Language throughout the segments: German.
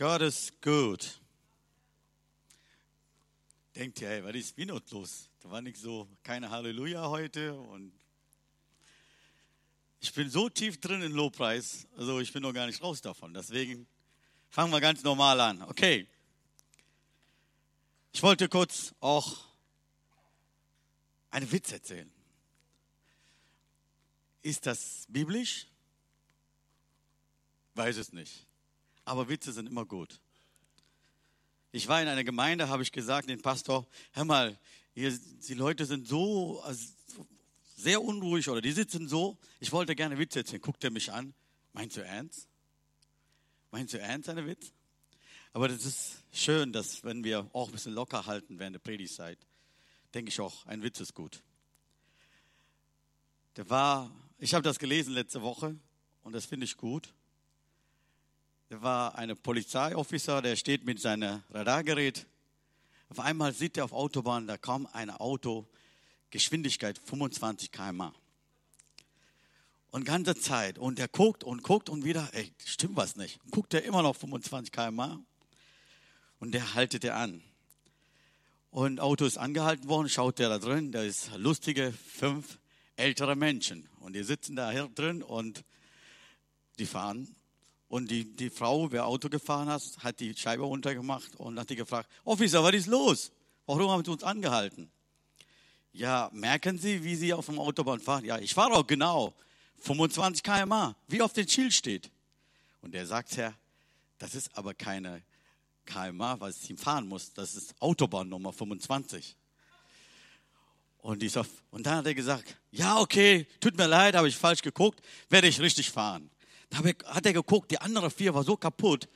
Gott ist gut. Denkt ihr, hey, was ist Winot los? Da war nicht so, keine Halleluja heute und ich bin so tief drin in Lobpreis, also ich bin noch gar nicht raus davon. Deswegen fangen wir ganz normal an. Okay. Ich wollte kurz auch einen Witz erzählen. Ist das biblisch? Weiß es nicht. Aber Witze sind immer gut. Ich war in einer Gemeinde, habe ich gesagt, den Pastor, hör mal, hier, die Leute sind so also, sehr unruhig oder die sitzen so. Ich wollte gerne Witze erzählen. Guckt er mich an. Meinst du ernst? Meinst du ernst eine Witz? Aber das ist schön, dass wenn wir auch ein bisschen locker halten während der Predigtzeit, denke ich auch, ein Witz ist gut. Der war, ich habe das gelesen letzte Woche und das finde ich gut. Da war ein Polizeiofficer, der steht mit seinem Radargerät. Auf einmal sieht er auf Autobahn, da kommt ein Auto, Geschwindigkeit 25 km/h. Und ganze Zeit. Und er guckt und guckt und wieder, ey, stimmt was nicht. Guckt er immer noch 25 km/h. Und der haltet er an. Und Auto ist angehalten worden, schaut der da drin, da ist lustige fünf ältere Menschen. Und die sitzen da drin und die fahren und die, die Frau, wer Auto gefahren hat, hat die Scheibe runtergemacht und hat die gefragt, Officer, was ist los? Warum haben Sie uns angehalten? Ja, merken Sie, wie Sie auf dem Autobahn fahren? Ja, ich fahre auch genau 25 km/h, wie auf dem Schild steht. Und der sagt, Herr, das ist aber keine km/h, was ich fahren muss. Das ist Autobahn Nummer 25. Und, ich so, und dann hat er gesagt, ja, okay, tut mir leid, habe ich falsch geguckt, werde ich richtig fahren. Da hat er geguckt, die andere vier war so kaputt.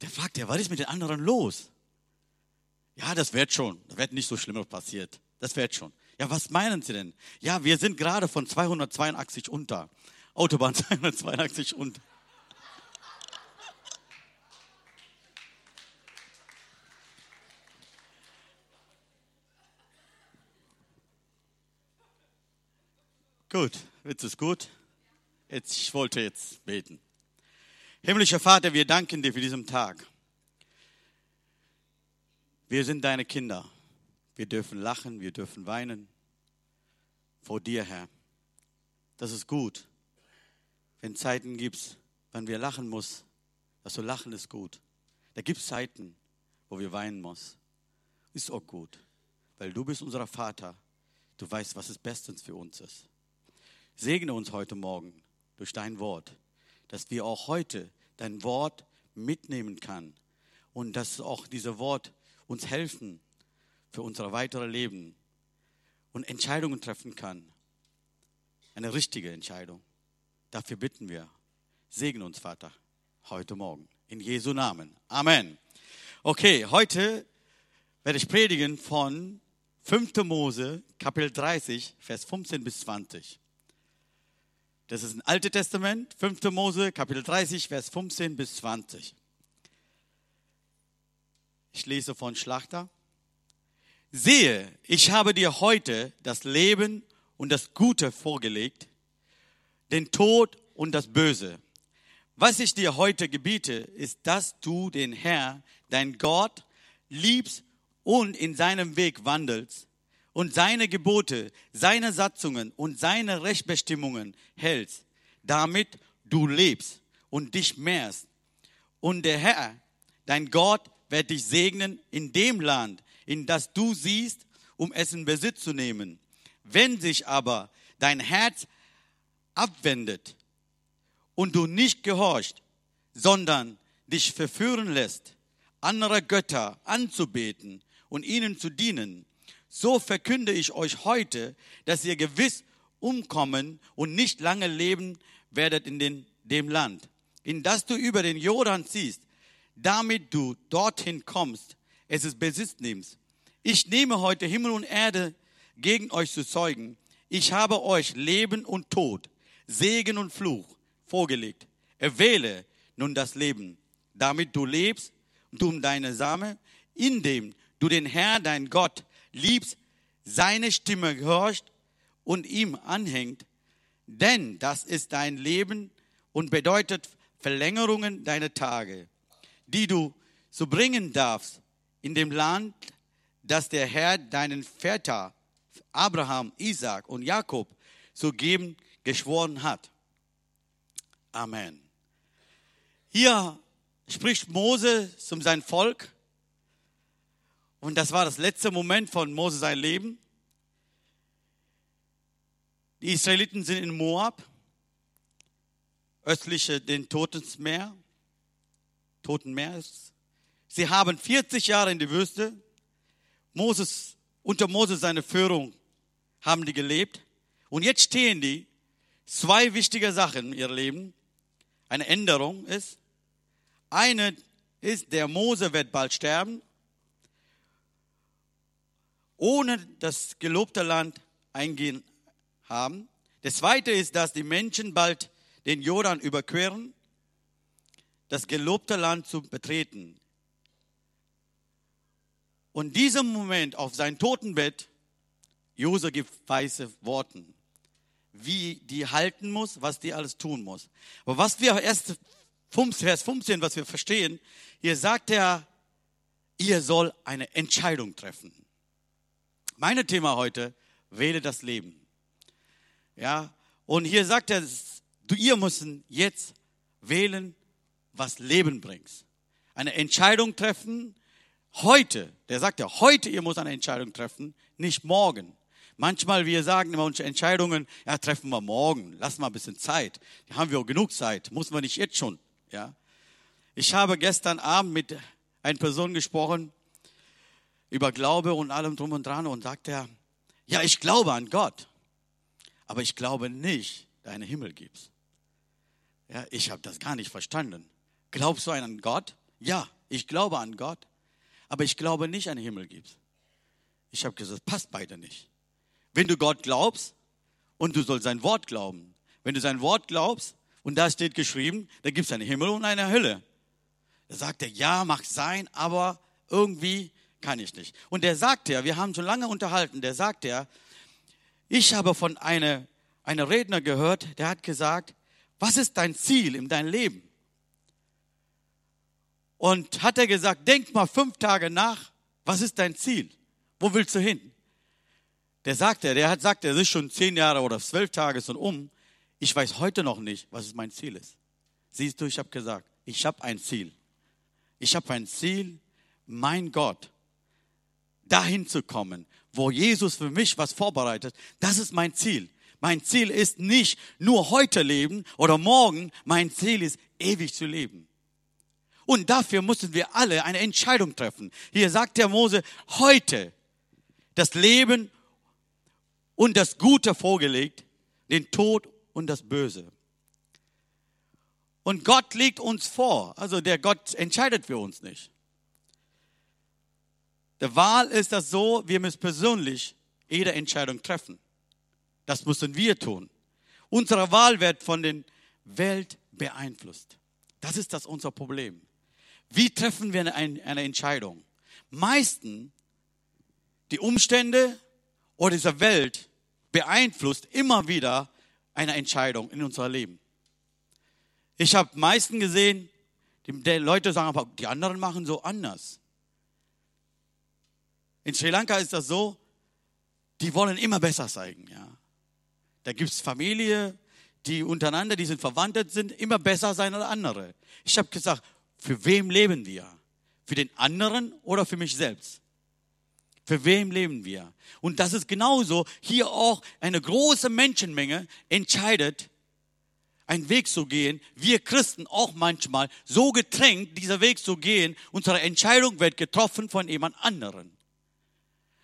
Der fragt er, was ist mit den anderen los? Ja, das wird schon. Da wird nicht so schlimmer passiert. Das wird schon. Ja, was meinen Sie denn? Ja, wir sind gerade von 282 unter. Autobahn 282 unter. Gut, Witz ist gut. Jetzt, ich wollte jetzt beten. Himmlischer Vater, wir danken dir für diesen Tag. Wir sind deine Kinder. Wir dürfen lachen, wir dürfen weinen vor dir, Herr. Das ist gut. Wenn Zeiten gibt, wann wir lachen muss, dass du lachen ist gut. Da gibt es Zeiten, wo wir weinen muss. Ist auch gut, weil du bist unser Vater. Du weißt, was das Bestens für uns ist. Segne uns heute Morgen durch dein Wort, dass wir auch heute dein Wort mitnehmen kann und dass auch diese Wort uns helfen für unser weiteres Leben und Entscheidungen treffen kann. Eine richtige Entscheidung. Dafür bitten wir. Segne uns, Vater, heute Morgen. In Jesu Namen. Amen. Okay, heute werde ich predigen von 5. Mose, Kapitel 30, Vers 15 bis 20. Das ist ein Alte Testament, 5. Mose, Kapitel 30, Vers 15 bis 20. Ich lese von Schlachter. Sehe, ich habe dir heute das Leben und das Gute vorgelegt, den Tod und das Böse. Was ich dir heute gebiete, ist, dass du den Herr, dein Gott, liebst und in seinem Weg wandelst und seine Gebote, seine Satzungen und seine Rechtsbestimmungen hältst, damit du lebst und dich mehrst. Und der Herr, dein Gott, wird dich segnen in dem Land, in das du siehst, um es in Besitz zu nehmen. Wenn sich aber dein Herz abwendet und du nicht gehorcht, sondern dich verführen lässt, andere Götter anzubeten und ihnen zu dienen, so verkünde ich euch heute, dass ihr gewiss umkommen und nicht lange leben werdet in den, dem Land, in das du über den Jordan ziehst, damit du dorthin kommst, es ist Besitz nimmst. Ich nehme heute Himmel und Erde gegen euch zu zeugen. Ich habe euch Leben und Tod, Segen und Fluch vorgelegt. Erwähle nun das Leben, damit du lebst und um deine Same, indem du den Herr, dein Gott, liebst, seine Stimme gehorcht und ihm anhängt, denn das ist dein Leben und bedeutet Verlängerungen deiner Tage. die du so bringen darfst in dem Land, das der Herr deinen Väter Abraham, Isaac und Jakob zu geben geschworen hat. Amen. Hier spricht Mose zum sein Volk und das war das letzte Moment von Mose sein Leben. Die Israeliten sind in Moab, östliche den Totensmeer, Totenmeer. Sie haben 40 Jahre in der Wüste. Moses, unter Moses seine Führung haben die gelebt. Und jetzt stehen die zwei wichtige Sachen in ihrem Leben. Eine Änderung ist, eine ist, der Mose wird bald sterben, ohne das gelobte Land eingehen haben. Das zweite ist, dass die Menschen bald den Jordan überqueren, das gelobte Land zu betreten. Und diesem Moment auf sein Totenbett, Jose gibt weiße Worten, wie die halten muss, was die alles tun muss. Aber was wir erst Vers 15, was wir verstehen, hier sagt er, ihr soll eine Entscheidung treffen. Meine Thema heute, wähle das Leben. Ja, und hier sagt er, du, ihr müssen jetzt wählen, was Leben bringt. Eine Entscheidung treffen, heute. Der sagt ja, heute ihr muss eine Entscheidung treffen, nicht morgen. Manchmal wir sagen immer unsere Entscheidungen, ja, treffen wir morgen, lass mal ein bisschen Zeit. Da haben wir auch genug Zeit, muss man nicht jetzt schon, ja. Ich habe gestern Abend mit einer Person gesprochen über Glaube und allem drum und dran und sagt er, ja, ich glaube an Gott aber ich glaube nicht, dass einen Himmel gibt. Ja, ich habe das gar nicht verstanden. Glaubst du an einen Gott? Ja, ich glaube an Gott, aber ich glaube nicht den Himmel gibt. Ich habe gesagt, passt beide nicht. Wenn du Gott glaubst und du sollst sein Wort glauben, wenn du sein Wort glaubst und da steht geschrieben, da gibt es einen Himmel und eine Hölle. Da sagt er, ja, mag sein, aber irgendwie kann ich nicht. Und der sagt ja, wir haben schon lange unterhalten, der sagt ja, ich habe von einer, einer Redner gehört, der hat gesagt, was ist dein Ziel in deinem Leben? Und hat er gesagt, denk mal fünf Tage nach, was ist dein Ziel? Wo willst du hin? Der sagte, der hat sagt, er ist schon zehn Jahre oder zwölf Tage schon um. Ich weiß heute noch nicht, was mein Ziel ist. Siehst du, ich habe gesagt, ich habe ein Ziel. Ich habe ein Ziel, mein Gott, dahin zu kommen, wo Jesus für mich was vorbereitet, das ist mein Ziel. Mein Ziel ist nicht nur heute leben oder morgen, mein Ziel ist ewig zu leben. Und dafür müssen wir alle eine Entscheidung treffen. Hier sagt der Mose, heute das Leben und das Gute vorgelegt, den Tod und das Böse. Und Gott legt uns vor, also der Gott entscheidet für uns nicht. Der Wahl ist das so, wir müssen persönlich jede Entscheidung treffen. Das müssen wir tun. Unsere Wahl wird von der Welt beeinflusst. Das ist das unser Problem. Wie treffen wir eine, Entscheidung? Meistens die Umstände oder diese Welt beeinflusst immer wieder eine Entscheidung in unser Leben. Ich habe meisten gesehen, die, die Leute sagen aber, die anderen machen so anders. In Sri Lanka ist das so, die wollen immer besser zeigen. Ja. Da gibt es Familie, die untereinander, die sind verwandelt sind, immer besser sein als andere. Ich habe gesagt, für wem leben wir? Für den anderen oder für mich selbst? Für wem leben wir? Und das ist genauso hier auch eine große Menschenmenge entscheidet, einen Weg zu gehen. Wir Christen auch manchmal so getränkt, dieser Weg zu gehen. Unsere Entscheidung wird getroffen von jemand anderen.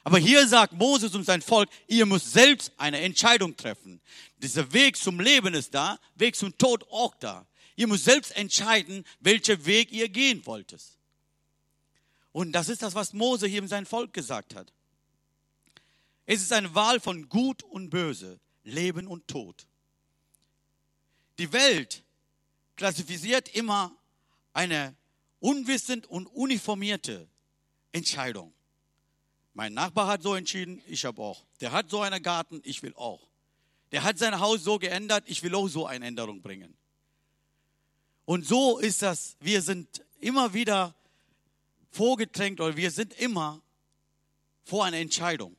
Aber hier sagt Moses und sein Volk, ihr müsst selbst eine Entscheidung treffen. Dieser Weg zum Leben ist da, Weg zum Tod auch da. Ihr müsst selbst entscheiden, welchen Weg ihr gehen wolltet. Und das ist das, was Mose hier in sein Volk gesagt hat. Es ist eine Wahl von Gut und Böse, Leben und Tod. Die Welt klassifiziert immer eine unwissend und uniformierte Entscheidung. Mein Nachbar hat so entschieden, ich habe auch. Der hat so einen Garten, ich will auch. Der hat sein Haus so geändert, ich will auch so eine Änderung bringen. Und so ist das, wir sind immer wieder vorgedrängt oder wir sind immer vor einer Entscheidung.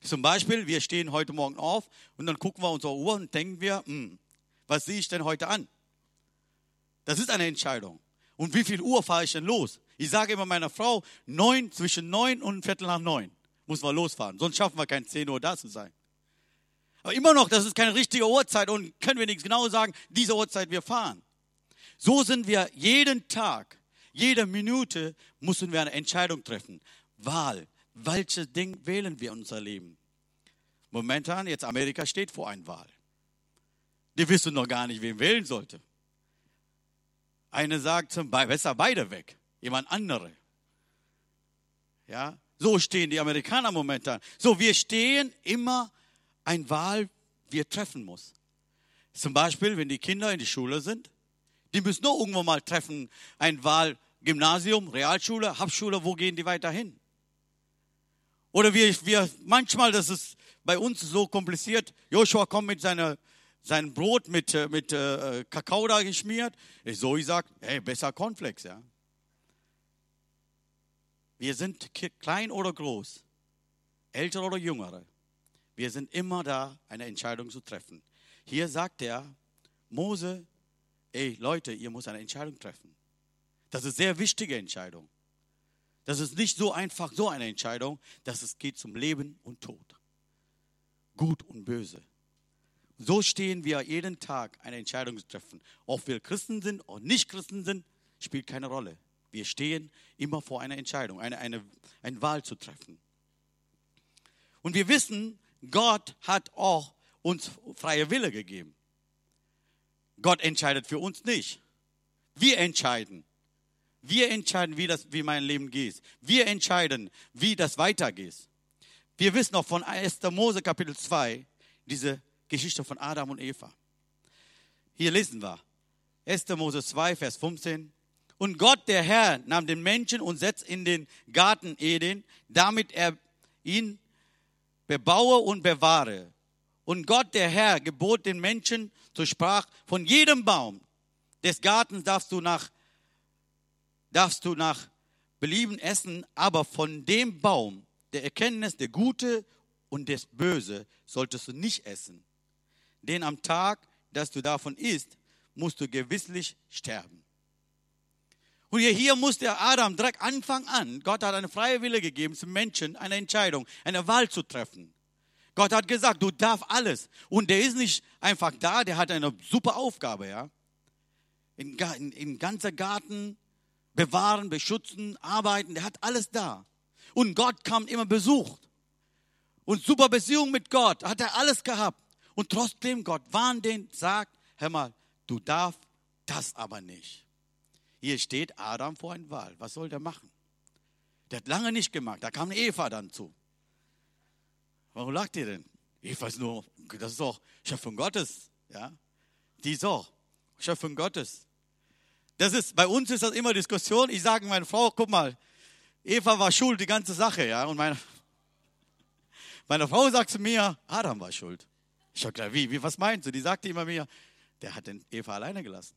Zum Beispiel, wir stehen heute Morgen auf und dann gucken wir unsere Uhr und denken wir, hm, was sehe ich denn heute an? Das ist eine Entscheidung. Und wie viel Uhr fahre ich denn los? Ich sage immer meiner Frau, neun, zwischen neun und Viertel nach neun muss man losfahren. Sonst schaffen wir kein 10 Uhr da zu sein. Aber immer noch, das ist keine richtige Uhrzeit und können wir nichts genau sagen, diese Uhrzeit wir fahren. So sind wir jeden Tag, jede Minute müssen wir eine Entscheidung treffen. Wahl. Welches Ding wählen wir in unser Leben? Momentan, jetzt Amerika steht vor einer Wahl. Die wissen noch gar nicht, wen wählen sollte. Eine sagt, besser beide weg, jemand andere. Ja, so stehen die Amerikaner momentan. So, wir stehen immer ein Wahl, wir treffen muss. Zum Beispiel, wenn die Kinder in die Schule sind, die müssen nur irgendwo mal treffen, ein Wahl, Gymnasium, Realschule, Hauptschule, wo gehen die weiter hin? Oder wir, wir, manchmal, das ist bei uns so kompliziert, Joshua kommt mit seiner sein Brot mit, äh, mit äh, Kakao da geschmiert. Ich so, ich sag, hey, besser Cornflakes, ja. Wir sind klein oder groß, ältere oder jüngere. Wir sind immer da, eine Entscheidung zu treffen. Hier sagt er, Mose, ey Leute, ihr müsst eine Entscheidung treffen. Das ist eine sehr wichtige Entscheidung. Das ist nicht so einfach so eine Entscheidung, dass es geht zum Leben und Tod. Gut und böse. So stehen wir jeden Tag, eine Entscheidung zu treffen. Ob wir Christen sind oder nicht Christen sind, spielt keine Rolle. Wir stehen immer vor einer Entscheidung, eine, eine, eine Wahl zu treffen. Und wir wissen, Gott hat auch uns freie Wille gegeben. Gott entscheidet für uns nicht. Wir entscheiden. Wir entscheiden, wie, das, wie mein Leben geht. Wir entscheiden, wie das weitergeht. Wir wissen auch von 1. Mose Kapitel 2, diese Geschichte von Adam und Eva. Hier lesen wir 1. Mose 2, Vers 15. Und Gott, der Herr, nahm den Menschen und setzt in den Garten Eden, damit er ihn bebaue und bewahre. Und Gott, der Herr, gebot den Menschen, so sprach, von jedem Baum des Gartens darfst du nach, darfst du nach Belieben essen, aber von dem Baum der Erkenntnis der Gute und des Böse solltest du nicht essen. Denn am Tag, dass du davon isst, musst du gewisslich sterben. Und hier muss der Adam direkt Anfang an, Gott hat eine freie Wille gegeben zum Menschen, eine Entscheidung, eine Wahl zu treffen. Gott hat gesagt, du darfst alles. Und der ist nicht einfach da, der hat eine super Aufgabe, ja. In, in, in ganzer Garten bewahren, beschützen, arbeiten, der hat alles da. Und Gott kam immer besucht. Und super Beziehung mit Gott, hat er alles gehabt. Und trotzdem Gott warnt den, sagt, hör mal, du darfst das aber nicht. Hier steht Adam vor einer Wahl. Was soll der machen? Der hat lange nicht gemacht. Da kam Eva dann zu. Warum lacht ihr denn? Eva ist nur, das ist doch Schöpfung Gottes. Ja? Die ist auch Schöpfung Gottes. Das ist, bei uns ist das immer Diskussion. Ich sage meiner Frau, guck mal, Eva war schuld, die ganze Sache, ja. Und meine, meine Frau sagt zu mir, Adam war schuld. Ich gedacht, wie, wie, was meinst du? Die sagte immer mir, der hat den Eva alleine gelassen.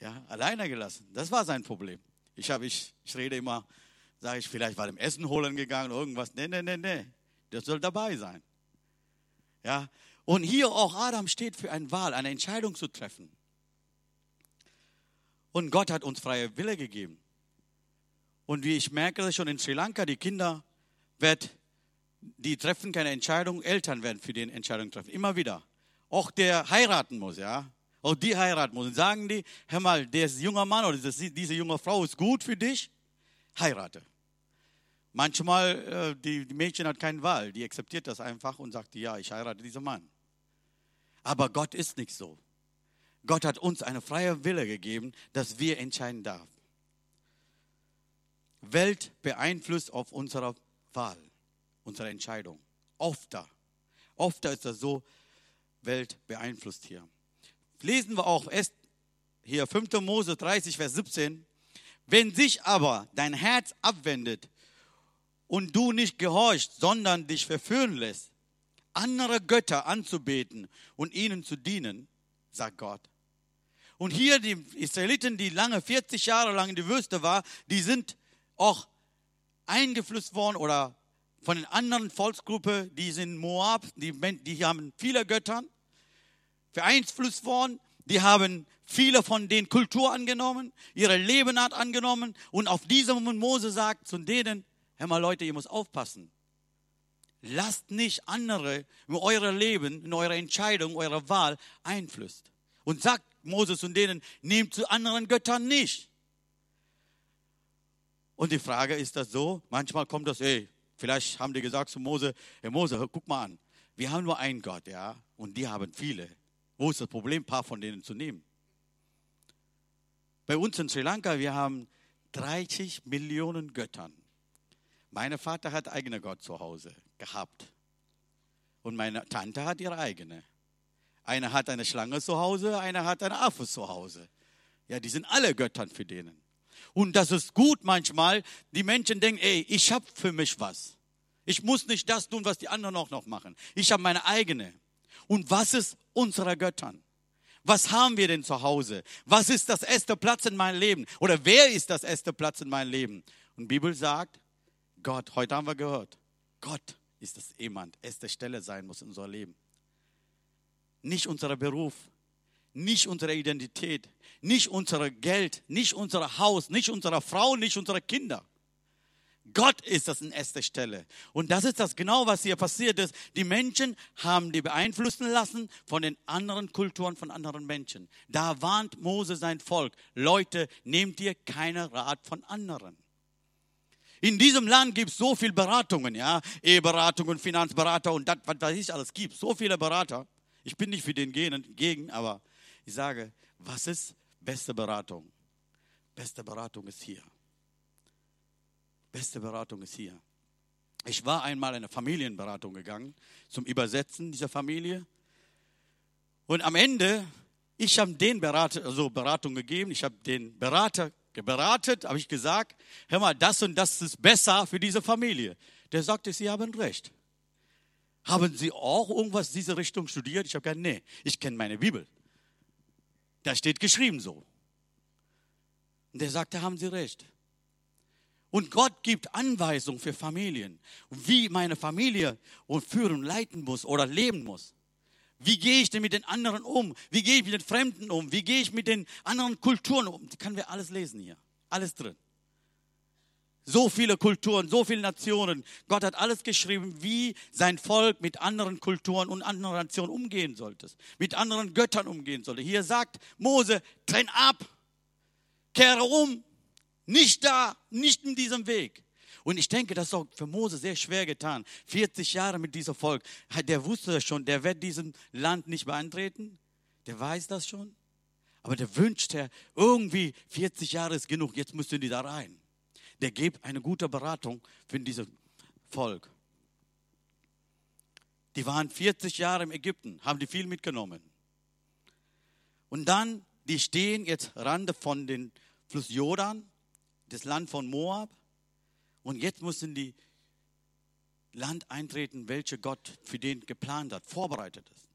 Ja, alleine gelassen. Das war sein Problem. Ich, habe, ich, ich rede immer, sage ich, vielleicht war dem Essen holen gegangen, irgendwas. Nee, nee, nee, nee. Das soll dabei sein. Ja, und hier auch Adam steht für eine Wahl, eine Entscheidung zu treffen. Und Gott hat uns freie Wille gegeben. Und wie ich merke schon in Sri Lanka, die Kinder werden die treffen keine Entscheidung, Eltern werden für die Entscheidung treffen. Immer wieder. Auch der heiraten muss, ja. Auch die heiraten muss. Sagen die, hör mal, der junge Mann oder diese junge Frau ist gut für dich, heirate. Manchmal, äh, die, Mädchen hat keine Wahl, die akzeptiert das einfach und sagt, ja, ich heirate diesen Mann. Aber Gott ist nicht so. Gott hat uns eine freie Wille gegeben, dass wir entscheiden dürfen. Welt beeinflusst auf unsere Wahl unsere Entscheidung. Oft da. Oft ist das so, Welt beeinflusst hier. Lesen wir auch erst hier 5. Mose 30, Vers 17. Wenn sich aber dein Herz abwendet und du nicht gehorchst, sondern dich verführen lässt, andere Götter anzubeten und ihnen zu dienen, sagt Gott, Und hier die Israeliten, die lange 40 Jahre lang in der Wüste war, die sind auch eingeflüsst worden oder von den anderen Volksgruppen, die sind Moab, die, die haben viele Göttern, beeinflusst worden. Die haben viele von den Kultur angenommen, ihre Lebenart angenommen. Und auf diesem Moment Mose sagt zu denen, hör mal Leute, ihr müsst aufpassen. Lasst nicht andere in euer Leben, in eure Entscheidung, eure Wahl einflüsst. Und sagt Moses und denen, nehmt zu anderen Göttern nicht. Und die Frage ist das so, manchmal kommt das, ey, vielleicht haben die gesagt zu Mose, hey Mose, guck mal an, wir haben nur einen Gott, ja, und die haben viele. Wo ist das Problem, ein paar von denen zu nehmen? Bei uns in Sri Lanka, wir haben 30 Millionen Göttern. Mein Vater hat eigene Gott zu Hause gehabt. Und meine Tante hat ihre eigene. Eine hat eine Schlange zu Hause, eine hat einen Affe zu Hause. Ja, die sind alle Göttern für denen. Und das ist gut manchmal. Die Menschen denken, ey, ich habe für mich was. Ich muss nicht das tun, was die anderen auch noch machen. Ich habe meine eigene. Und was ist unsere Göttern? Was haben wir denn zu Hause? Was ist das erste Platz in meinem Leben? Oder wer ist das erste Platz in meinem Leben? Und die Bibel sagt, Gott, heute haben wir gehört, Gott ist das jemand, erste Stelle sein muss in unserem Leben. Nicht unser Beruf, nicht unsere Identität, nicht unser Geld, nicht unser Haus, nicht unsere Frau, nicht unsere Kinder. Gott ist das in erster Stelle. Und das ist das genau, was hier passiert ist. Die Menschen haben die beeinflussen lassen von den anderen Kulturen, von anderen Menschen. Da warnt Mose sein Volk. Leute, nehmt ihr keine Rat von anderen. In diesem Land gibt es so viele Beratungen, ja, Eheberatungen, Finanzberater und das, was weiß ich alles gibt. So viele Berater. Ich bin nicht für den gegen, aber ich sage, was ist beste Beratung? Beste Beratung ist hier. Beste Beratung ist hier. Ich war einmal in eine Familienberatung gegangen zum Übersetzen dieser Familie. Und am Ende, ich habe den Berater, also Beratung gegeben, ich habe den Berater beratet, habe ich gesagt, hör mal, das und das ist besser für diese Familie. Der sagte, Sie haben recht. Haben Sie auch irgendwas in diese Richtung studiert? Ich habe gesagt, nee, ich kenne meine Bibel. Da steht geschrieben so. Und der sagte, haben Sie recht. Und Gott gibt Anweisungen für Familien, wie meine Familie führen, leiten muss oder leben muss. Wie gehe ich denn mit den anderen um? Wie gehe ich mit den Fremden um? Wie gehe ich mit den anderen Kulturen um? Das können wir alles lesen hier. Alles drin. So viele Kulturen, so viele Nationen. Gott hat alles geschrieben, wie sein Volk mit anderen Kulturen und anderen Nationen umgehen sollte. Mit anderen Göttern umgehen sollte. Hier sagt Mose, trenn ab, kehre um, nicht da, nicht in diesem Weg. Und ich denke, das ist auch für Mose sehr schwer getan. 40 Jahre mit diesem Volk. Der wusste das schon, der wird diesem Land nicht beantreten. Der weiß das schon. Aber der wünscht, er irgendwie 40 Jahre ist genug, jetzt müssen die da rein. Der gibt eine gute Beratung für dieses Volk. Die waren 40 Jahre im Ägypten, haben die viel mitgenommen. Und dann, die stehen jetzt Rande von den Fluss Jordan, das Land von Moab. Und jetzt müssen die Land eintreten, welche Gott für den geplant hat, vorbereitet ist.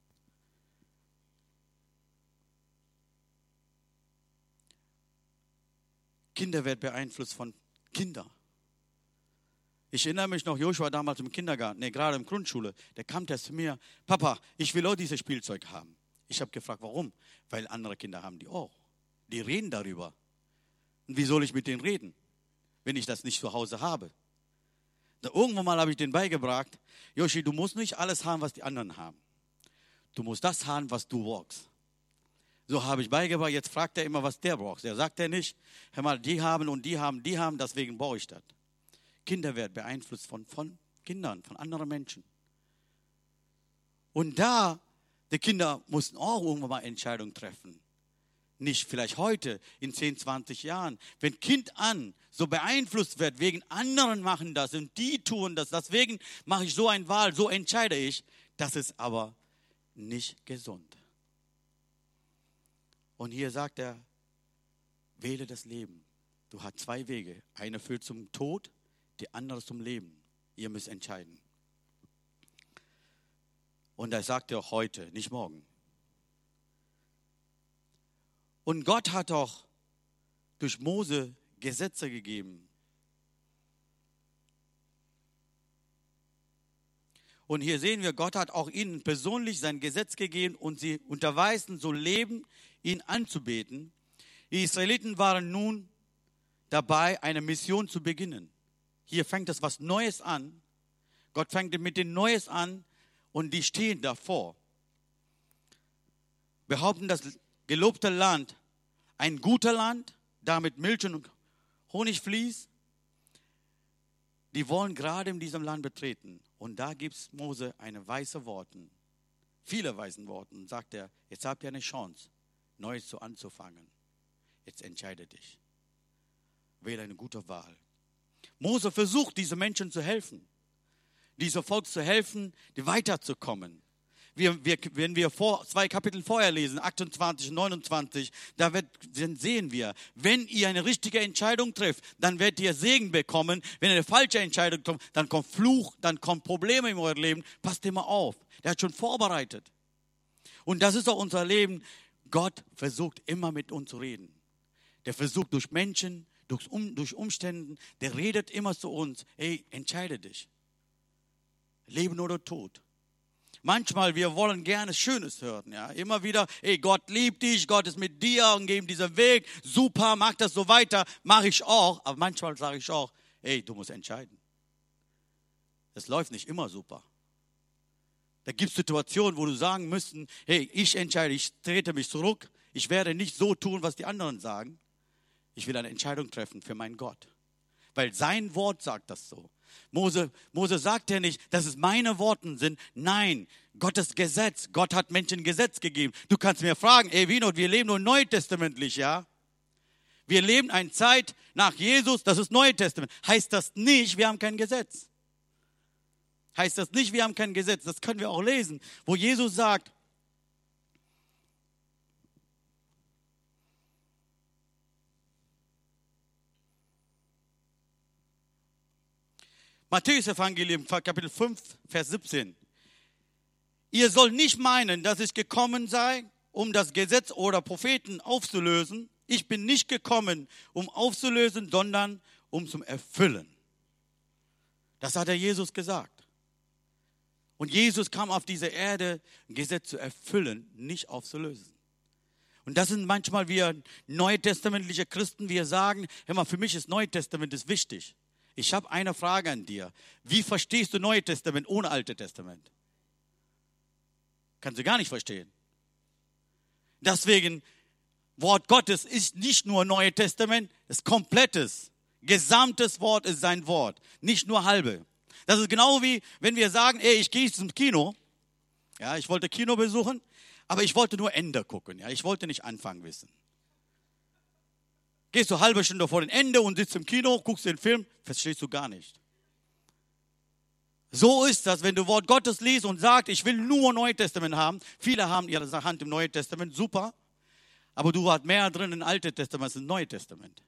Kinder werden beeinflusst von Kindern. Ich erinnere mich noch, Joshua damals im Kindergarten, nee, gerade in Grundschule, der kam zu mir, Papa, ich will auch dieses Spielzeug haben. Ich habe gefragt, warum? Weil andere Kinder haben die auch. Die reden darüber. Und wie soll ich mit denen reden? wenn ich das nicht zu Hause habe. Da irgendwann mal habe ich den beigebracht, Joshi, du musst nicht alles haben, was die anderen haben. Du musst das haben, was du brauchst. So habe ich beigebracht, jetzt fragt er immer, was der braucht. Er sagt er nicht, hör mal, die haben und die haben, die haben, deswegen brauche ich das. Kinder werden beeinflusst von, von Kindern, von anderen Menschen. Und da, die Kinder mussten auch irgendwann mal Entscheidungen treffen nicht vielleicht heute, in 10, 20 Jahren. Wenn Kind an so beeinflusst wird, wegen anderen machen das und die tun das, deswegen mache ich so eine Wahl, so entscheide ich, das ist aber nicht gesund. Und hier sagt er, wähle das Leben. Du hast zwei Wege. Einer führt zum Tod, die andere zum Leben. Ihr müsst entscheiden. Und er sagt er heute, nicht morgen. Und Gott hat auch durch Mose Gesetze gegeben. Und hier sehen wir, Gott hat auch ihnen persönlich sein Gesetz gegeben und sie unterweisen, so leben, ihn anzubeten. Die Israeliten waren nun dabei, eine Mission zu beginnen. Hier fängt es was Neues an. Gott fängt mit dem Neues an und die stehen davor. Behaupten, das gelobte Land ein guter Land, damit Milch und Honig fließt. Die wollen gerade in diesem Land betreten. Und da gibt Mose eine weiße Worten, viele weißen Worten. Sagt er, jetzt habt ihr eine Chance, Neues zu anzufangen. Jetzt entscheide dich. Wähle eine gute Wahl. Mose versucht, diese Menschen zu helfen, diesem Volk zu helfen, die weiterzukommen. Wir, wir, wenn wir vor, zwei Kapitel vorher lesen, 28 und 29, da wird, dann sehen wir, wenn ihr eine richtige Entscheidung trifft, dann werdet ihr Segen bekommen. Wenn ihr eine falsche Entscheidung trifft, dann kommt Fluch, dann kommen Probleme in eurem Leben. Passt immer auf. Der hat schon vorbereitet. Und das ist auch unser Leben. Gott versucht immer mit uns zu reden. Der versucht durch Menschen, durch, um, durch Umständen, der redet immer zu uns, hey, entscheide dich. Leben oder Tod. Manchmal, wir wollen gerne Schönes hören, ja. Immer wieder, ey, Gott liebt dich, Gott ist mit dir und geht diesen Weg. Super, mach das so weiter. Mache ich auch. Aber manchmal sage ich auch, ey, du musst entscheiden. Es läuft nicht immer super. Da gibt es Situationen, wo du sagen müssten, hey, ich entscheide, ich trete mich zurück. Ich werde nicht so tun, was die anderen sagen. Ich will eine Entscheidung treffen für meinen Gott. Weil sein Wort sagt das so. Mose, Mose sagt ja nicht, dass es meine Worte sind. Nein, Gottes Gesetz. Gott hat Menschen Gesetz gegeben. Du kannst mir fragen, ey Wino, wir leben nur neutestamentlich, ja? Wir leben eine Zeit nach Jesus, das ist Neue Testament. Heißt das nicht, wir haben kein Gesetz? Heißt das nicht, wir haben kein Gesetz? Das können wir auch lesen, wo Jesus sagt, Matthäus Evangelium, Kapitel 5, Vers 17. Ihr sollt nicht meinen, dass ich gekommen sei, um das Gesetz oder Propheten aufzulösen. Ich bin nicht gekommen, um aufzulösen, sondern um zum Erfüllen. Das hat der Jesus gesagt. Und Jesus kam auf diese Erde, ein Gesetz zu erfüllen, nicht aufzulösen. Und das sind manchmal wir neutestamentliche Christen, wir sagen, hör mal, für mich ist Neutestament ist wichtig. Ich habe eine Frage an dir. Wie verstehst du Neue Testament ohne Alte Testament? Kannst du gar nicht verstehen. Deswegen, Wort Gottes ist nicht nur Neue Testament, es ist komplettes, gesamtes Wort ist sein Wort, nicht nur halbe. Das ist genau wie, wenn wir sagen, ey, ich gehe zum Kino. Ja, ich wollte Kino besuchen, aber ich wollte nur Ende gucken. Ja, ich wollte nicht Anfang wissen. Gehst du halbe Stunde vor dem Ende und sitzt im Kino, guckst den Film, verstehst du gar nicht. So ist das, wenn du Wort Gottes liest und sagst, ich will nur Neue Testament haben. Viele haben ihre Hand im Neuen Testament, super. Aber du hast mehr drin im Alten Testament als im Neuen Testament.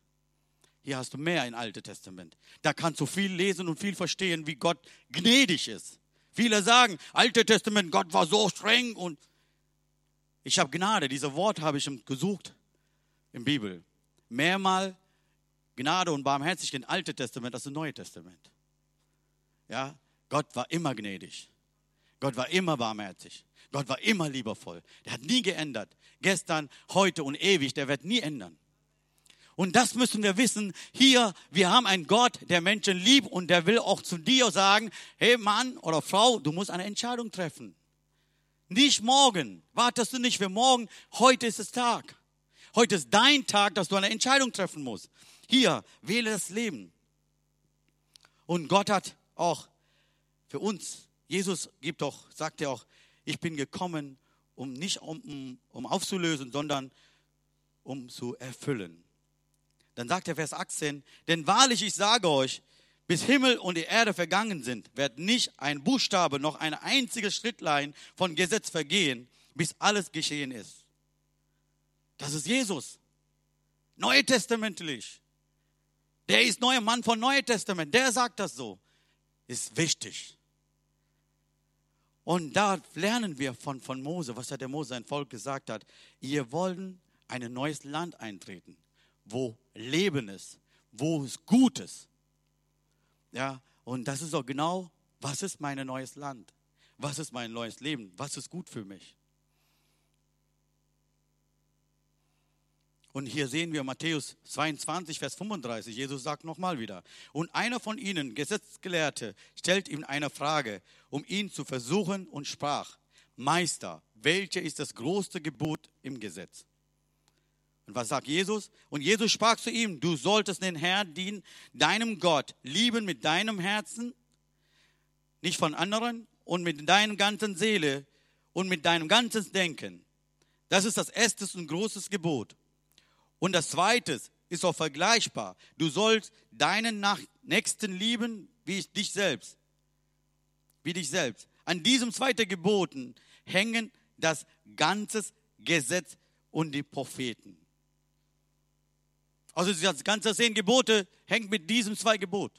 Hier hast du mehr im Alten Testament. Da kannst du viel lesen und viel verstehen, wie Gott gnädig ist. Viele sagen, Alte Testament, Gott war so streng und ich habe Gnade. Dieses Wort habe ich gesucht in Bibel mehrmal Gnade und Barmherzigkeit im Alten Testament als im Neuen Testament. Ja, Gott war immer gnädig. Gott war immer barmherzig. Gott war immer liebevoll. Der hat nie geändert. Gestern, heute und ewig, der wird nie ändern. Und das müssen wir wissen. Hier, wir haben einen Gott, der Menschen liebt und der will auch zu dir sagen, hey Mann oder Frau, du musst eine Entscheidung treffen. Nicht morgen. Wartest du nicht für morgen. Heute ist es Tag. Heute ist dein Tag, dass du eine Entscheidung treffen musst. Hier, wähle das Leben. Und Gott hat auch für uns, Jesus gibt doch, sagt er auch, ich bin gekommen, um nicht um, um aufzulösen, sondern um zu erfüllen. Dann sagt er Vers 18, denn wahrlich ich sage euch, bis Himmel und die Erde vergangen sind, wird nicht ein Buchstabe noch ein einziges Schrittlein von Gesetz vergehen, bis alles geschehen ist. Das ist Jesus. Neutestamentlich. Der ist neuer Mann von Neues Testament. Der sagt das so. Ist wichtig. Und da lernen wir von, von Mose, was hat der Mose sein Volk gesagt hat. Ihr wollt ein neues Land eintreten, wo Leben ist, wo es gut ist. Ja, und das ist auch genau, was ist mein neues Land? Was ist mein neues Leben? Was ist gut für mich? Und hier sehen wir Matthäus 22, Vers 35. Jesus sagt nochmal wieder. Und einer von ihnen, Gesetzgelehrte, stellt ihm eine Frage, um ihn zu versuchen und sprach, Meister, welcher ist das größte Gebot im Gesetz? Und was sagt Jesus? Und Jesus sprach zu ihm, du solltest den Herrn dienen, deinem Gott, lieben mit deinem Herzen, nicht von anderen, und mit deiner ganzen Seele und mit deinem ganzen Denken. Das ist das erste und großes Gebot. Und das zweite ist auch vergleichbar. Du sollst deinen Nächsten lieben wie dich selbst. Wie dich selbst. An diesem zweiten Geboten hängen das ganze Gesetz und die Propheten. Also das ganze zehn Gebote hängt mit diesem zwei Gebot.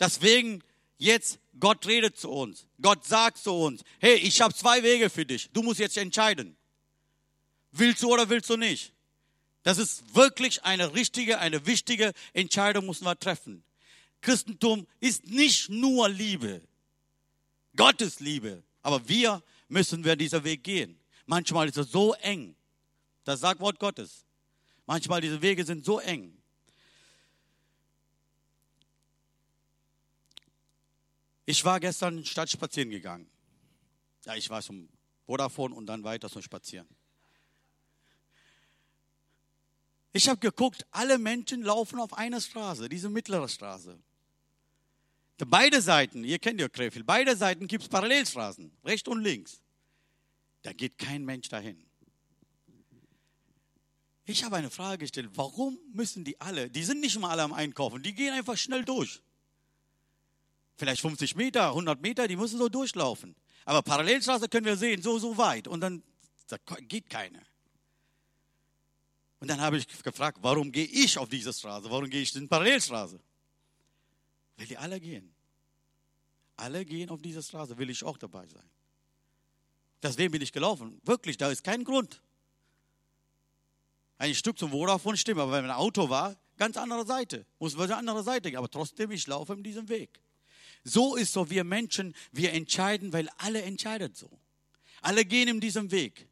Deswegen jetzt Gott redet zu uns. Gott sagt zu uns, hey, ich habe zwei Wege für dich. Du musst jetzt entscheiden. Willst du oder willst du nicht? Das ist wirklich eine richtige, eine wichtige Entscheidung müssen wir treffen. Christentum ist nicht nur Liebe. Gottes Liebe. Aber wir müssen wir dieser Weg gehen. Manchmal ist es so eng. Das sagt Wort Gottes. Manchmal diese Wege sind so eng. Ich war gestern statt spazieren gegangen. Ja, ich war zum Vodafone und dann weiter zum Spazieren. Ich habe geguckt, alle Menschen laufen auf einer Straße, diese mittlere Straße. Beide Seiten, ihr kennt ja Krefeld, beide Seiten gibt es Parallelstraßen, rechts und links. Da geht kein Mensch dahin. Ich habe eine Frage gestellt, warum müssen die alle, die sind nicht mal alle am Einkaufen, die gehen einfach schnell durch. Vielleicht 50 Meter, 100 Meter, die müssen so durchlaufen. Aber Parallelstraße können wir sehen, so, so weit. Und dann da geht keine. Und dann habe ich gefragt, warum gehe ich auf diese Straße? Warum gehe ich in die Parallelstraße? Weil die alle gehen. Alle gehen auf diese Straße, will ich auch dabei sein. Deswegen bin ich gelaufen. Wirklich, da ist kein Grund. Ein Stück zum Vodafone stimmt, aber wenn ein Auto war, ganz andere Seite. Muss man eine andere Seite gehen. Aber trotzdem, ich laufe in diesem Weg. So ist so, wir Menschen, wir entscheiden, weil alle entscheiden so. Alle gehen in diesem Weg.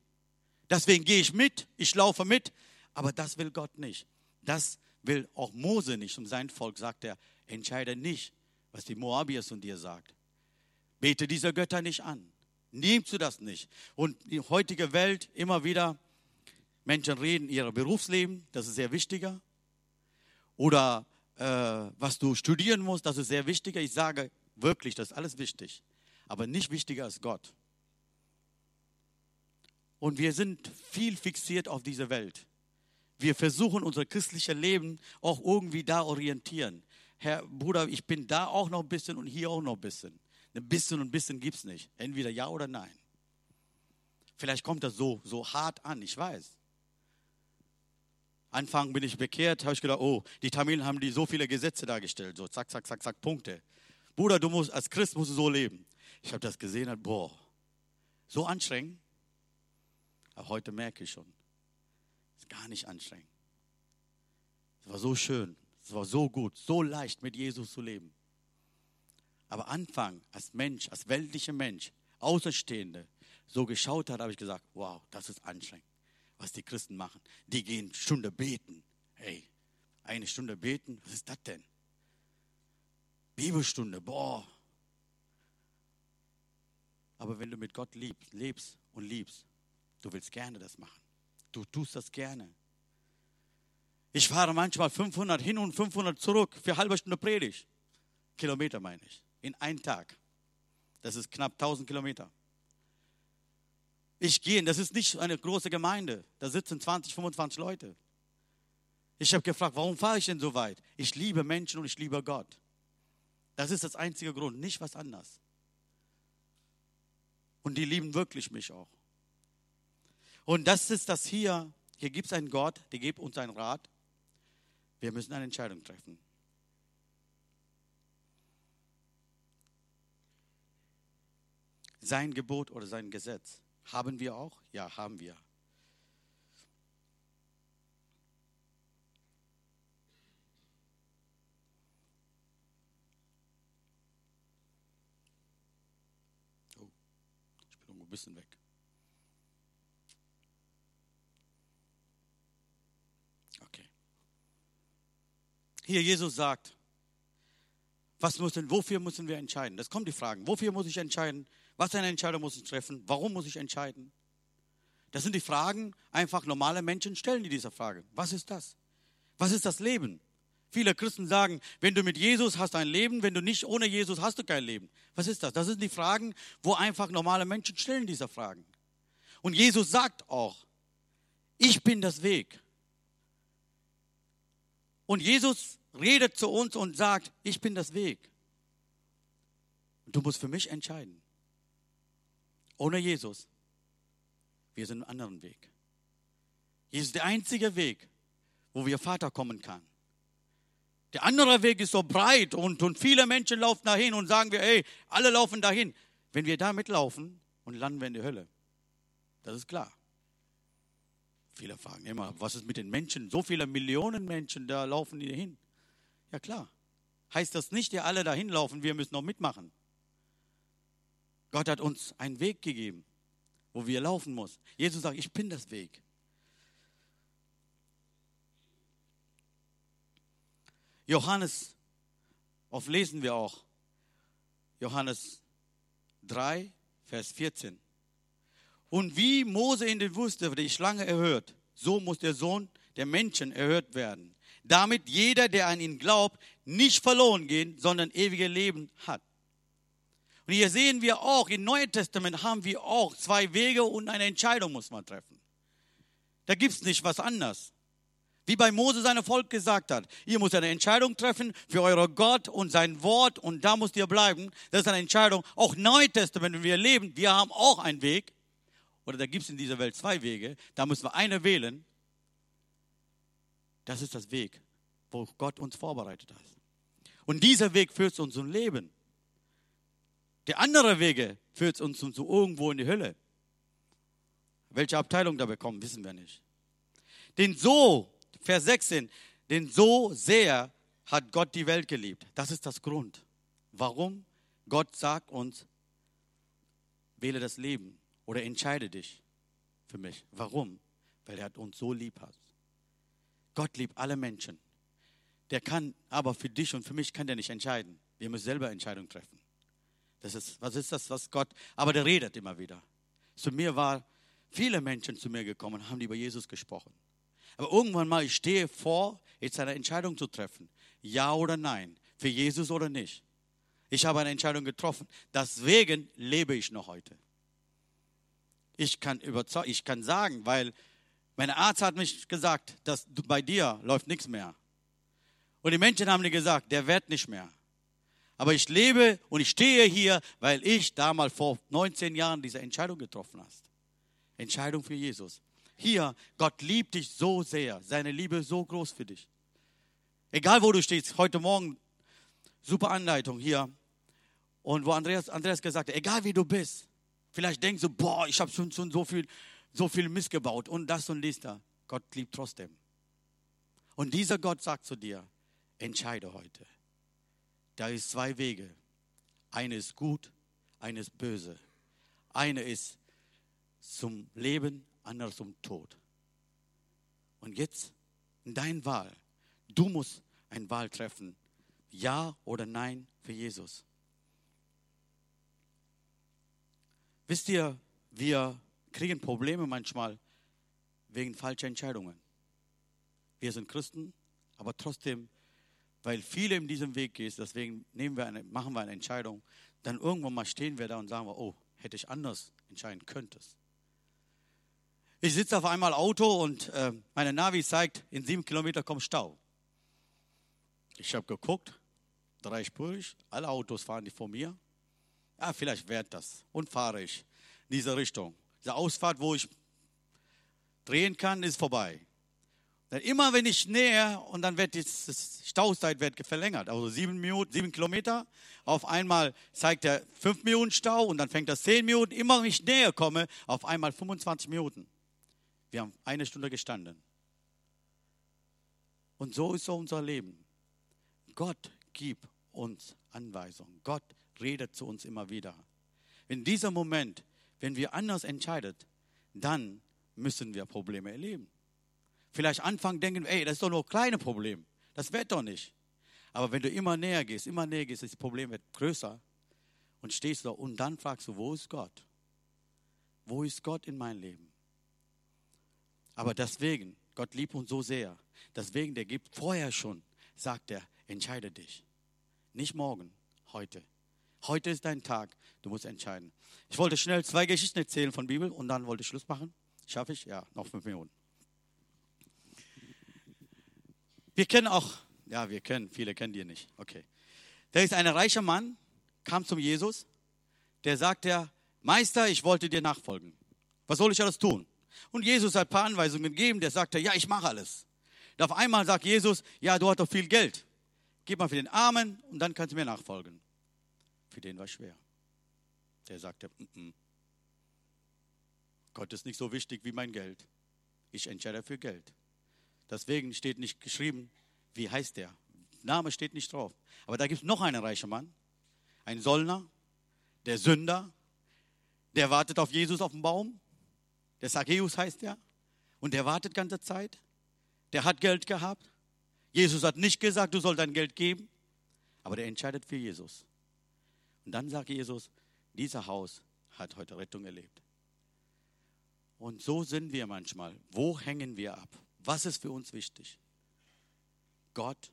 Deswegen gehe ich mit, ich laufe mit, aber das will Gott nicht. Das will auch Mose nicht. Und sein Volk sagt er, entscheide nicht, was die Moabiers von dir sagt. Bete diese Götter nicht an. Nimmst du das nicht. Und die heutige Welt immer wieder, Menschen reden ihr Berufsleben, das ist sehr wichtiger. Oder äh, was du studieren musst, das ist sehr wichtiger. Ich sage wirklich, das ist alles wichtig. Aber nicht wichtiger als Gott. Und wir sind viel fixiert auf diese Welt wir versuchen unser christliches Leben auch irgendwie da orientieren. Herr Bruder, ich bin da auch noch ein bisschen und hier auch noch ein bisschen. Ein bisschen und ein bisschen gibt es nicht. Entweder ja oder nein. Vielleicht kommt das so, so hart an, ich weiß. Anfang bin ich bekehrt, habe ich gedacht, oh, die Tamilen haben die so viele Gesetze dargestellt, so zack, zack, zack, zack, Punkte. Bruder, du musst, als Christ musst du so leben. Ich habe das gesehen, boah, so anstrengend. Aber heute merke ich schon, gar nicht anstrengend. Es war so schön, es war so gut, so leicht mit Jesus zu leben. Aber Anfang als Mensch, als weltlicher Mensch, Außenstehende, so geschaut hat, habe ich gesagt, wow, das ist anstrengend, was die Christen machen. Die gehen Stunde beten. Hey, eine Stunde beten, was ist das denn? Bibelstunde, boah. Aber wenn du mit Gott liebst, lebst und liebst, du willst gerne das machen. Du tust das gerne. Ich fahre manchmal 500 hin und 500 zurück für halbe Stunde Predigt. Kilometer meine ich. In einem Tag. Das ist knapp 1000 Kilometer. Ich gehe, das ist nicht eine große Gemeinde. Da sitzen 20, 25 Leute. Ich habe gefragt, warum fahre ich denn so weit? Ich liebe Menschen und ich liebe Gott. Das ist das einzige Grund, nicht was anderes. Und die lieben wirklich mich auch. Und das ist das hier. Hier gibt es einen Gott, der gibt uns einen Rat. Wir müssen eine Entscheidung treffen. Sein Gebot oder sein Gesetz. Haben wir auch? Ja, haben wir. Oh, ich bin ein bisschen weg. Hier Jesus sagt, was müssen, wofür müssen wir entscheiden? Das kommt die Fragen. Wofür muss ich entscheiden? Was für eine Entscheidung muss ich treffen? Warum muss ich entscheiden? Das sind die Fragen, einfach normale Menschen stellen die diese Frage. Was ist das? Was ist das Leben? Viele Christen sagen, wenn du mit Jesus hast ein Leben, wenn du nicht ohne Jesus hast du kein Leben. Was ist das? Das sind die Fragen, wo einfach normale Menschen stellen diese Fragen. Und Jesus sagt auch, ich bin das Weg. Und Jesus redet zu uns und sagt, ich bin das Weg. Du musst für mich entscheiden. Ohne Jesus, wir sind einen anderen Weg. Jesus ist der einzige Weg, wo wir Vater kommen kann. Der andere Weg ist so breit und, und viele Menschen laufen dahin und sagen wir, ey, alle laufen dahin. Wenn wir da mitlaufen und landen wir in der Hölle. Das ist klar. Viele fragen immer, was ist mit den Menschen? So viele Millionen Menschen, da laufen die hin. Ja klar. Heißt das nicht, ihr alle dahin laufen, wir müssen noch mitmachen. Gott hat uns einen Weg gegeben, wo wir laufen müssen. Jesus sagt, ich bin das Weg. Johannes, auf lesen wir auch. Johannes 3, Vers 14. Und wie Mose in der Wüste die Schlange erhört, so muss der Sohn der Menschen erhört werden, damit jeder, der an ihn glaubt, nicht verloren gehen, sondern ewige Leben hat. Und hier sehen wir auch, im Neuen Testament haben wir auch zwei Wege und eine Entscheidung muss man treffen. Da gibt es nicht was anderes. Wie bei Mose seinem Volk gesagt hat, ihr müsst eine Entscheidung treffen für euer Gott und sein Wort und da müsst ihr bleiben. Das ist eine Entscheidung. Auch Neuen Testament, wenn wir leben, wir haben auch einen Weg. Oder da gibt es in dieser Welt zwei Wege. Da müssen wir eine wählen. Das ist das Weg, wo Gott uns vorbereitet hat. Und dieser Weg führt uns zum Leben. Der andere Wege führt uns zu irgendwo in die Hölle. Welche Abteilung da bekommen, wissen wir nicht. Denn so Vers 16, denn so sehr hat Gott die Welt geliebt. Das ist das Grund. Warum? Gott sagt uns, wähle das Leben oder entscheide dich für mich. Warum? Weil er uns so lieb hat. Gott liebt alle Menschen. Der kann, aber für dich und für mich kann der nicht entscheiden. Wir müssen selber Entscheidungen treffen. Das ist, was ist das, was Gott, aber der redet immer wieder. Zu mir war, viele Menschen zu mir gekommen, haben über Jesus gesprochen. Aber irgendwann mal, ich stehe vor, jetzt eine Entscheidung zu treffen. Ja oder nein. Für Jesus oder nicht. Ich habe eine Entscheidung getroffen. Deswegen lebe ich noch heute. Ich kann überzeugen, ich kann sagen, weil mein Arzt hat mich gesagt, dass bei dir läuft nichts mehr. Und die Menschen haben mir gesagt, der wird nicht mehr. Aber ich lebe und ich stehe hier, weil ich damals vor 19 Jahren diese Entscheidung getroffen habe. Entscheidung für Jesus. Hier, Gott liebt dich so sehr, seine Liebe so groß für dich. Egal wo du stehst, heute Morgen, super Anleitung hier. Und wo Andreas, Andreas gesagt hat, egal wie du bist, vielleicht denkst du, boah, ich habe schon, schon so viel, so viel missgebaut und das und dies da. Gott liebt trotzdem. Und dieser Gott sagt zu dir, entscheide heute. Da ist zwei Wege. Eine ist gut, eine ist böse. Eine ist zum Leben, anderes um Tod. Und jetzt in dein Wahl. Du musst eine Wahl treffen. Ja oder Nein für Jesus. Wisst ihr, wir kriegen Probleme manchmal wegen falscher Entscheidungen. Wir sind Christen, aber trotzdem, weil viele in diesem Weg gehen, deswegen nehmen wir eine, machen wir eine Entscheidung, dann irgendwann mal stehen wir da und sagen wir, oh, hätte ich anders entscheiden könntest. Ich sitze auf einmal Auto und äh, meine Navi zeigt, in sieben Kilometer kommt Stau. Ich habe geguckt, dreispurig, alle Autos fahren die vor mir. Ja, vielleicht wird das. Und fahre ich in diese Richtung. Diese Ausfahrt, wo ich drehen kann, ist vorbei. Dann immer wenn ich näher und dann wird die Stauzeit wird verlängert. Also sieben Minuten, sieben Kilometer. Auf einmal zeigt er fünf Minuten Stau und dann fängt das zehn Minuten. Immer wenn ich näher komme, auf einmal 25 Minuten. Wir haben eine Stunde gestanden. Und so ist so unser Leben. Gott gibt uns Anweisungen. Gott redet zu uns immer wieder. In diesem Moment, wenn wir anders entscheiden, dann müssen wir Probleme erleben. Vielleicht anfangen denken, ey, das ist doch nur ein kleines Problem. Das wird doch nicht. Aber wenn du immer näher gehst, immer näher gehst, das Problem wird größer und stehst da und dann fragst du, wo ist Gott? Wo ist Gott in meinem Leben? Aber deswegen, Gott liebt uns so sehr, deswegen, der gibt vorher schon, sagt er, entscheide dich. Nicht morgen, heute. Heute ist dein Tag, du musst entscheiden. Ich wollte schnell zwei Geschichten erzählen von Bibel und dann wollte ich Schluss machen. Schaffe ich? Ja, noch fünf Minuten. Wir kennen auch, ja, wir kennen, viele kennen die nicht. Okay. Da ist ein reicher Mann, kam zum Jesus, der sagt ja, Meister, ich wollte dir nachfolgen. Was soll ich alles tun? Und Jesus hat ein paar Anweisungen gegeben, der sagte, ja, ich mache alles. Und auf einmal sagt Jesus, ja, du hast doch viel Geld. Gib mal für den Armen und dann kannst du mir nachfolgen. Für den war schwer. Der sagte, mm -mm. Gott ist nicht so wichtig wie mein Geld. Ich entscheide für Geld. Deswegen steht nicht geschrieben, wie heißt der. Name steht nicht drauf. Aber da gibt es noch einen reichen Mann, ein Sollner, der Sünder, der wartet auf Jesus auf dem Baum. Der Zacchaeus heißt er. Und der wartet ganze Zeit. Der hat Geld gehabt. Jesus hat nicht gesagt, du sollst dein Geld geben. Aber der entscheidet für Jesus. Und dann sagt Jesus, dieser Haus hat heute Rettung erlebt. Und so sind wir manchmal. Wo hängen wir ab? Was ist für uns wichtig? Gott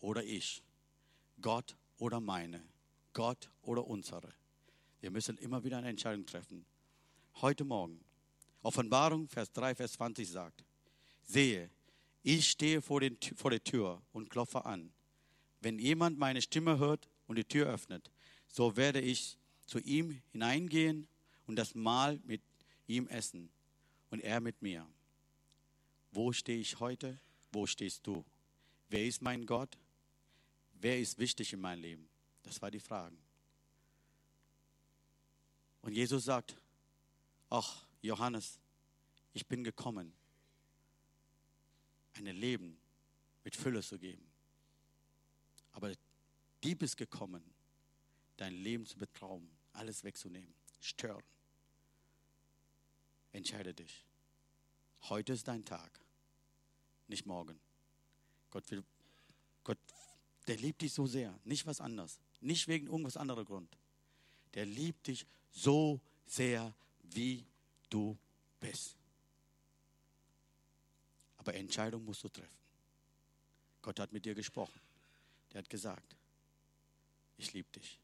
oder ich? Gott oder meine? Gott oder unsere? Wir müssen immer wieder eine Entscheidung treffen. Heute Morgen, Offenbarung, Vers 3, Vers 20 sagt, sehe, ich stehe vor, den, vor der Tür und klopfe an. Wenn jemand meine Stimme hört und die Tür öffnet, so werde ich zu ihm hineingehen und das Mahl mit ihm essen und er mit mir. Wo stehe ich heute? Wo stehst du? Wer ist mein Gott? Wer ist wichtig in meinem Leben? Das war die Frage. Und Jesus sagt, ach Johannes, ich bin gekommen, ein Leben mit Fülle zu geben. Aber Dieb ist gekommen, dein Leben zu betrauen, alles wegzunehmen, stören. Entscheide dich. Heute ist dein Tag, nicht morgen. Gott will, Gott, der liebt dich so sehr, nicht was anderes, nicht wegen irgendwas anderer Grund. Der liebt dich so sehr, wie du bist. Aber Entscheidung musst du treffen. Gott hat mit dir gesprochen. Der hat gesagt, ich liebe dich.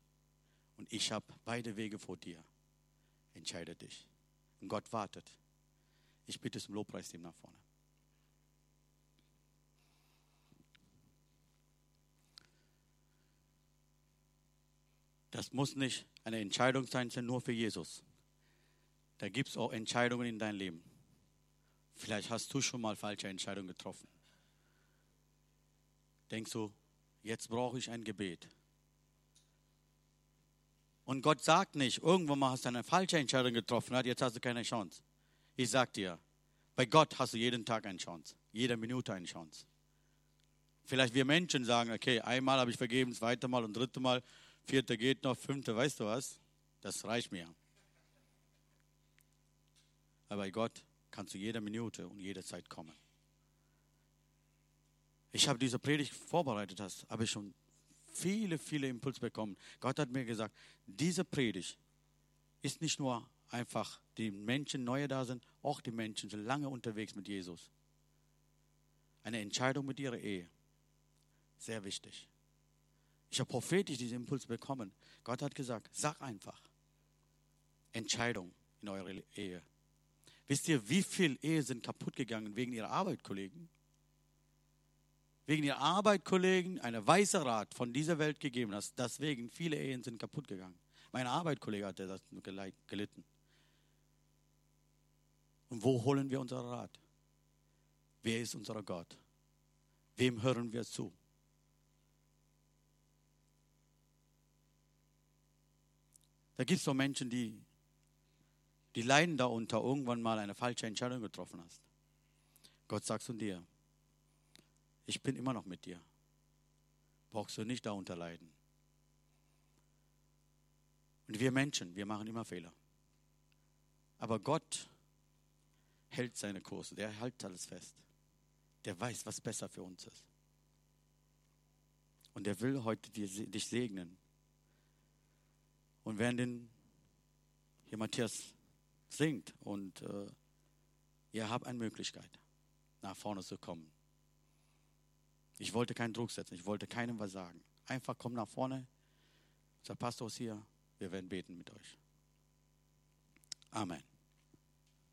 Und ich habe beide Wege vor dir. Entscheide dich. Und Gott wartet. Ich bitte zum Lobpreisteam nach vorne. Das muss nicht eine Entscheidung sein, sondern nur für Jesus. Da gibt es auch Entscheidungen in deinem Leben. Vielleicht hast du schon mal falsche Entscheidungen getroffen. Denkst du, jetzt brauche ich ein Gebet. Und Gott sagt nicht, irgendwann mal hast du eine falsche Entscheidung getroffen, jetzt hast du keine Chance. Ich sag dir, bei Gott hast du jeden Tag eine Chance, jede Minute eine Chance. Vielleicht wir Menschen sagen, okay, einmal habe ich vergeben, zweite Mal und dritte Mal, vierte geht noch, fünfte, weißt du was? Das reicht mir. Aber bei Gott kannst du jede Minute und jede Zeit kommen. Ich habe diese Predigt vorbereitet, hast, habe ich schon viele, viele Impulse bekommen. Gott hat mir gesagt, diese Predigt ist nicht nur einfach, die Menschen neu da sind, auch die Menschen sind lange unterwegs mit Jesus. Eine Entscheidung mit ihrer Ehe. Sehr wichtig. Ich habe prophetisch diesen Impuls bekommen. Gott hat gesagt, sag einfach. Entscheidung in eurer Ehe. Wisst ihr, wie viele Ehen sind kaputt gegangen wegen ihrer Arbeitskollegen? Wegen ihrer Arbeitskollegen eine weiße Rat von dieser Welt gegeben hast. Deswegen viele Ehen sind kaputt gegangen. Mein Arbeitskollege hat das gelitten. Und wo holen wir unseren Rat? Wer ist unser Gott? Wem hören wir zu? Da gibt es so Menschen, die, die leiden darunter, irgendwann mal eine falsche Entscheidung getroffen hast. Gott sagt zu dir, ich bin immer noch mit dir. Brauchst du nicht darunter leiden. Und wir Menschen, wir machen immer Fehler. Aber Gott hält seine Kurse, der hält alles fest. Der weiß, was besser für uns ist. Und er will heute dich segnen. Und während den hier Matthias singt und äh, ihr habt eine Möglichkeit, nach vorne zu kommen. Ich wollte keinen Druck setzen, ich wollte keinem was sagen. Einfach komm nach vorne, der Pastor ist hier, wir werden beten mit euch. Amen.